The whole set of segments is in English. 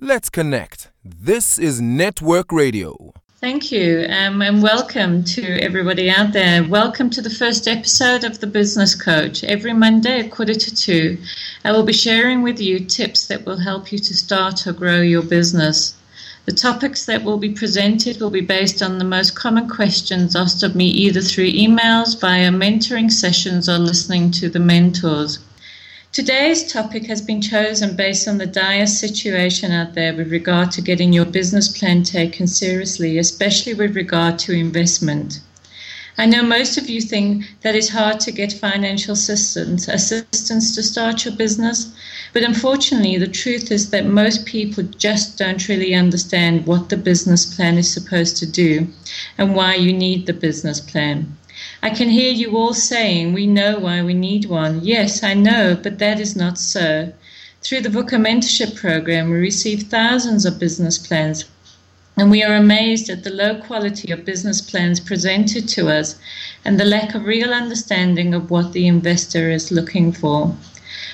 Let's connect. This is Network Radio. Thank you, um, and welcome to everybody out there. Welcome to the first episode of The Business Coach. Every Monday at quarter to two, I will be sharing with you tips that will help you to start or grow your business. The topics that will be presented will be based on the most common questions asked of me either through emails, via mentoring sessions, or listening to the mentors. Today's topic has been chosen based on the dire situation out there with regard to getting your business plan taken seriously, especially with regard to investment. I know most of you think that it's hard to get financial assistance, assistance to start your business, but unfortunately, the truth is that most people just don't really understand what the business plan is supposed to do and why you need the business plan. I can hear you all saying, We know why we need one. Yes, I know, but that is not so. Through the VUCA mentorship program, we receive thousands of business plans, and we are amazed at the low quality of business plans presented to us and the lack of real understanding of what the investor is looking for.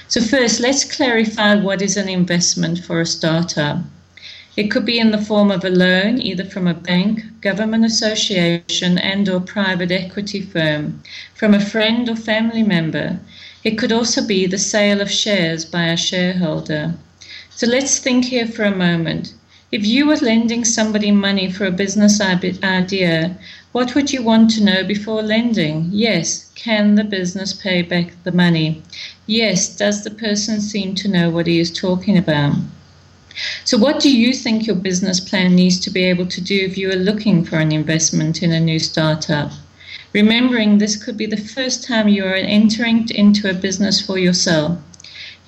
So, first, let's clarify what is an investment for a startup. It could be in the form of a loan, either from a bank, government association, and or private equity firm, from a friend or family member. It could also be the sale of shares by a shareholder. So let's think here for a moment. If you were lending somebody money for a business idea, what would you want to know before lending? Yes, can the business pay back the money? Yes, does the person seem to know what he is talking about? So, what do you think your business plan needs to be able to do if you are looking for an investment in a new startup? Remembering this could be the first time you are entering into a business for yourself.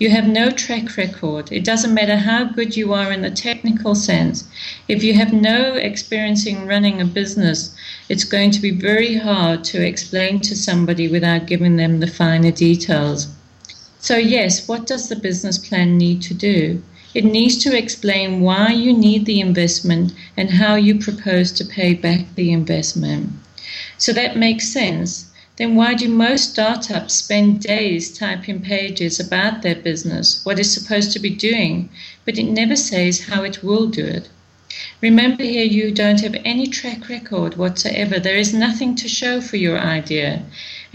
You have no track record. It doesn't matter how good you are in the technical sense. If you have no experience in running a business, it's going to be very hard to explain to somebody without giving them the finer details. So, yes, what does the business plan need to do? It needs to explain why you need the investment and how you propose to pay back the investment. So that makes sense. Then why do most startups spend days typing pages about their business, what it's supposed to be doing, but it never says how it will do it? Remember here, you don't have any track record whatsoever. There is nothing to show for your idea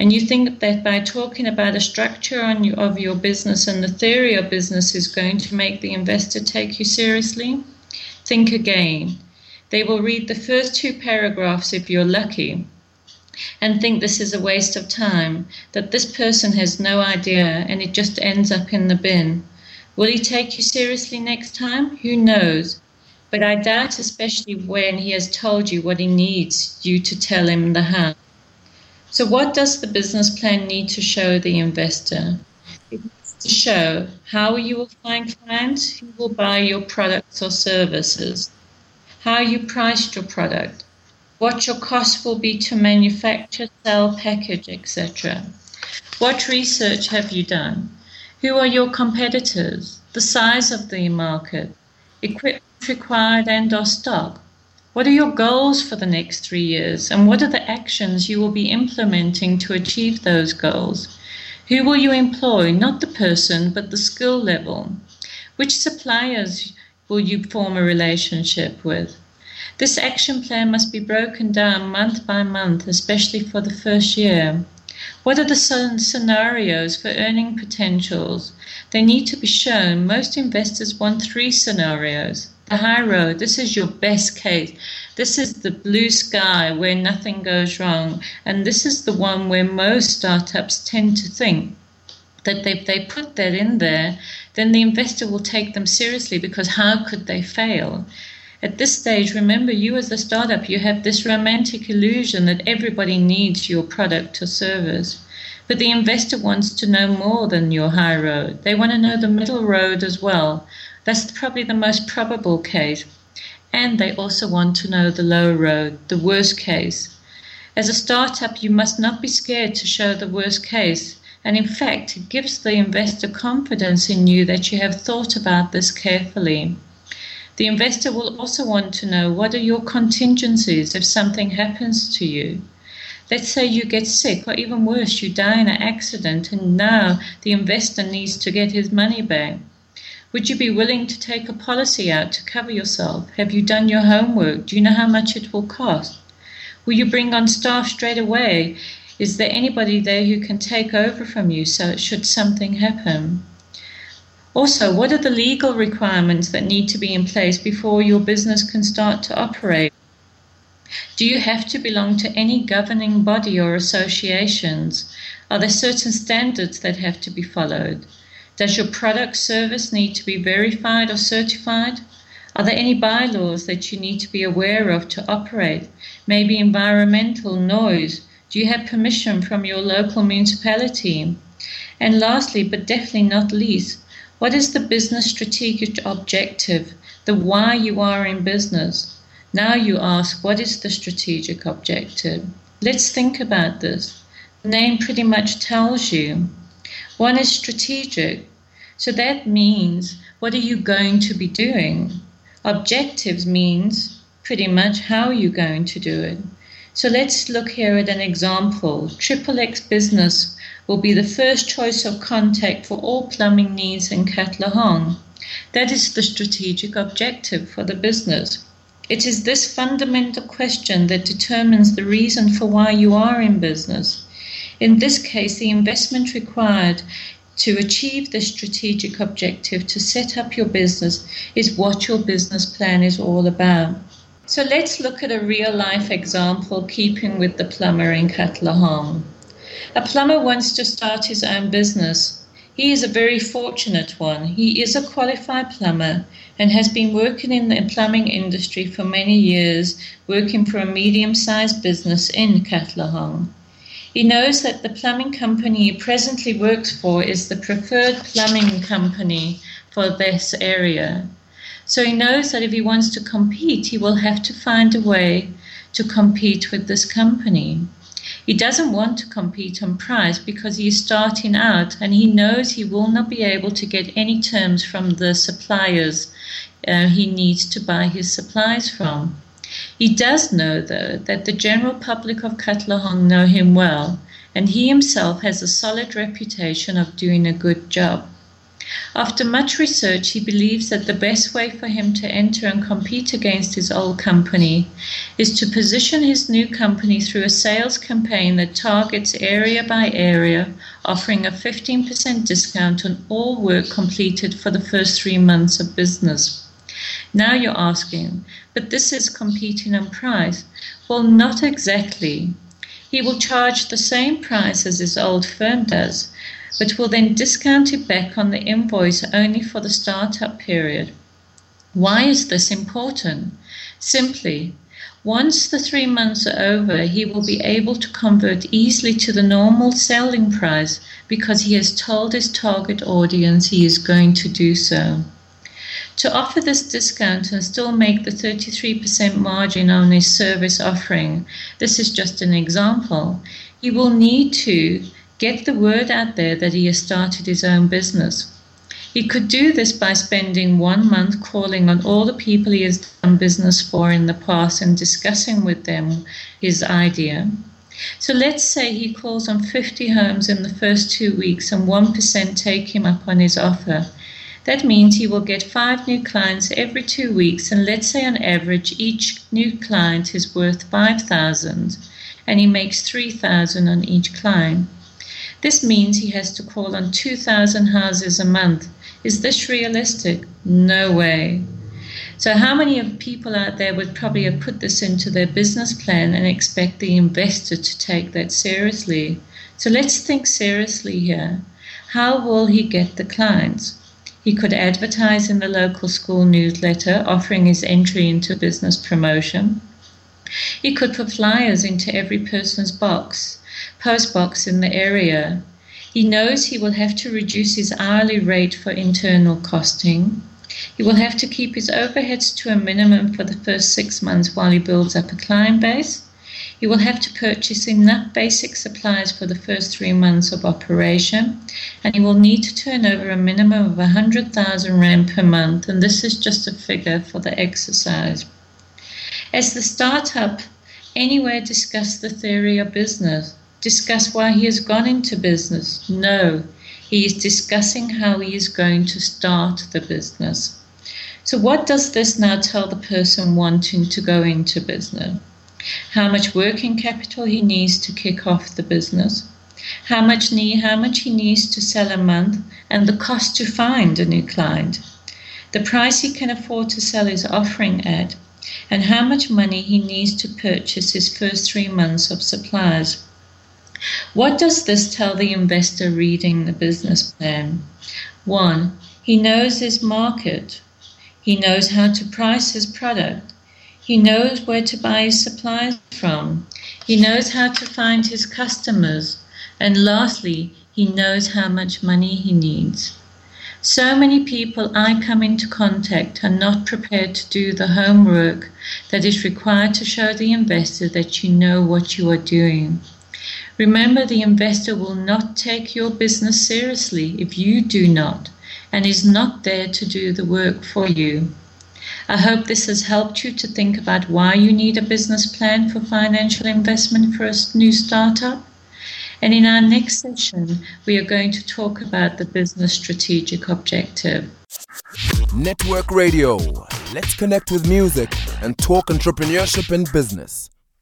and you think that by talking about a structure of your business and the theory of business is going to make the investor take you seriously, think again. They will read the first two paragraphs if you're lucky and think this is a waste of time, that this person has no idea and it just ends up in the bin. Will he take you seriously next time? Who knows? But I doubt, especially when he has told you what he needs you to tell him the how. So, what does the business plan need to show the investor? It needs to show how you will find clients who will buy your products or services, how you priced your product, what your cost will be to manufacture, sell, package, etc. What research have you done? Who are your competitors? The size of the market, equipment required and or stock, what are your goals for the next three years? And what are the actions you will be implementing to achieve those goals? Who will you employ? Not the person, but the skill level. Which suppliers will you form a relationship with? This action plan must be broken down month by month, especially for the first year. What are the scenarios for earning potentials? They need to be shown. Most investors want three scenarios the high road. This is your best case. This is the blue sky where nothing goes wrong. And this is the one where most startups tend to think that if they put that in there, then the investor will take them seriously because how could they fail? At this stage, remember, you as a startup, you have this romantic illusion that everybody needs your product or service. But the investor wants to know more than your high road. They want to know the middle road as well. That's probably the most probable case. And they also want to know the low road, the worst case. As a startup, you must not be scared to show the worst case. And in fact, it gives the investor confidence in you that you have thought about this carefully. The investor will also want to know what are your contingencies if something happens to you. Let's say you get sick, or even worse, you die in an accident, and now the investor needs to get his money back. Would you be willing to take a policy out to cover yourself? Have you done your homework? Do you know how much it will cost? Will you bring on staff straight away? Is there anybody there who can take over from you so should something happen? Also, what are the legal requirements that need to be in place before your business can start to operate? Do you have to belong to any governing body or associations? Are there certain standards that have to be followed? Does your product service need to be verified or certified? Are there any bylaws that you need to be aware of to operate? Maybe environmental noise. Do you have permission from your local municipality? And lastly, but definitely not least, what is the business strategic objective, the why you are in business? Now you ask, what is the strategic objective? Let's think about this. The name pretty much tells you. One is strategic, so that means what are you going to be doing? Objectives means pretty much how you're going to do it. So let's look here at an example. Triple X Business will be the first choice of contact for all plumbing needs in Katlehong. That is the strategic objective for the business. It is this fundamental question that determines the reason for why you are in business. In this case, the investment required to achieve the strategic objective to set up your business is what your business plan is all about. So let's look at a real life example keeping with the plumber in Katlehong. A plumber wants to start his own business. He is a very fortunate one. He is a qualified plumber and has been working in the plumbing industry for many years, working for a medium sized business in Katlehong. He knows that the plumbing company he presently works for is the preferred plumbing company for this area. So he knows that if he wants to compete, he will have to find a way to compete with this company. He doesn't want to compete on price because he is starting out and he knows he will not be able to get any terms from the suppliers uh, he needs to buy his supplies from. He does know, though, that the general public of Katlehong know him well, and he himself has a solid reputation of doing a good job. After much research, he believes that the best way for him to enter and compete against his old company is to position his new company through a sales campaign that targets area by area, offering a 15% discount on all work completed for the first three months of business. Now you're asking, but this is competing on price. Well, not exactly. He will charge the same price as his old firm does, but will then discount it back on the invoice only for the startup period. Why is this important? Simply, once the three months are over, he will be able to convert easily to the normal selling price because he has told his target audience he is going to do so. To offer this discount and still make the 33% margin on his service offering, this is just an example, he will need to get the word out there that he has started his own business. He could do this by spending one month calling on all the people he has done business for in the past and discussing with them his idea. So let's say he calls on 50 homes in the first two weeks and 1% take him up on his offer. That means he will get five new clients every two weeks, and let's say on average each new client is worth 5,000 and he makes 3,000 on each client. This means he has to call on 2,000 houses a month. Is this realistic? No way. So, how many of people out there would probably have put this into their business plan and expect the investor to take that seriously? So, let's think seriously here. How will he get the clients? He could advertise in the local school newsletter, offering his entry into business promotion. He could put flyers into every person's box post box in the area. He knows he will have to reduce his hourly rate for internal costing. He will have to keep his overheads to a minimum for the first six months while he builds up a client base. He will have to purchase enough basic supplies for the first three months of operation, and you will need to turn over a minimum of 100,000 Rand per month, and this is just a figure for the exercise. As the startup, anywhere discuss the theory of business discuss why he has gone into business. No, He is discussing how he is going to start the business. So, what does this now tell the person wanting to go into business? How much working capital he needs to kick off the business, how much need, how much he needs to sell a month, and the cost to find a new client, the price he can afford to sell his offering at, and how much money he needs to purchase his first three months of supplies. What does this tell the investor reading the business plan? One, he knows his market. He knows how to price his product. He knows where to buy his supplies from. He knows how to find his customers. And lastly, he knows how much money he needs. So many people I come into contact are not prepared to do the homework that is required to show the investor that you know what you are doing. Remember, the investor will not take your business seriously if you do not and is not there to do the work for you. I hope this has helped you to think about why you need a business plan for financial investment for a new startup and in our next session, we are going to talk about the business strategic objective. Network Radio. Let's connect with music and talk entrepreneurship and business.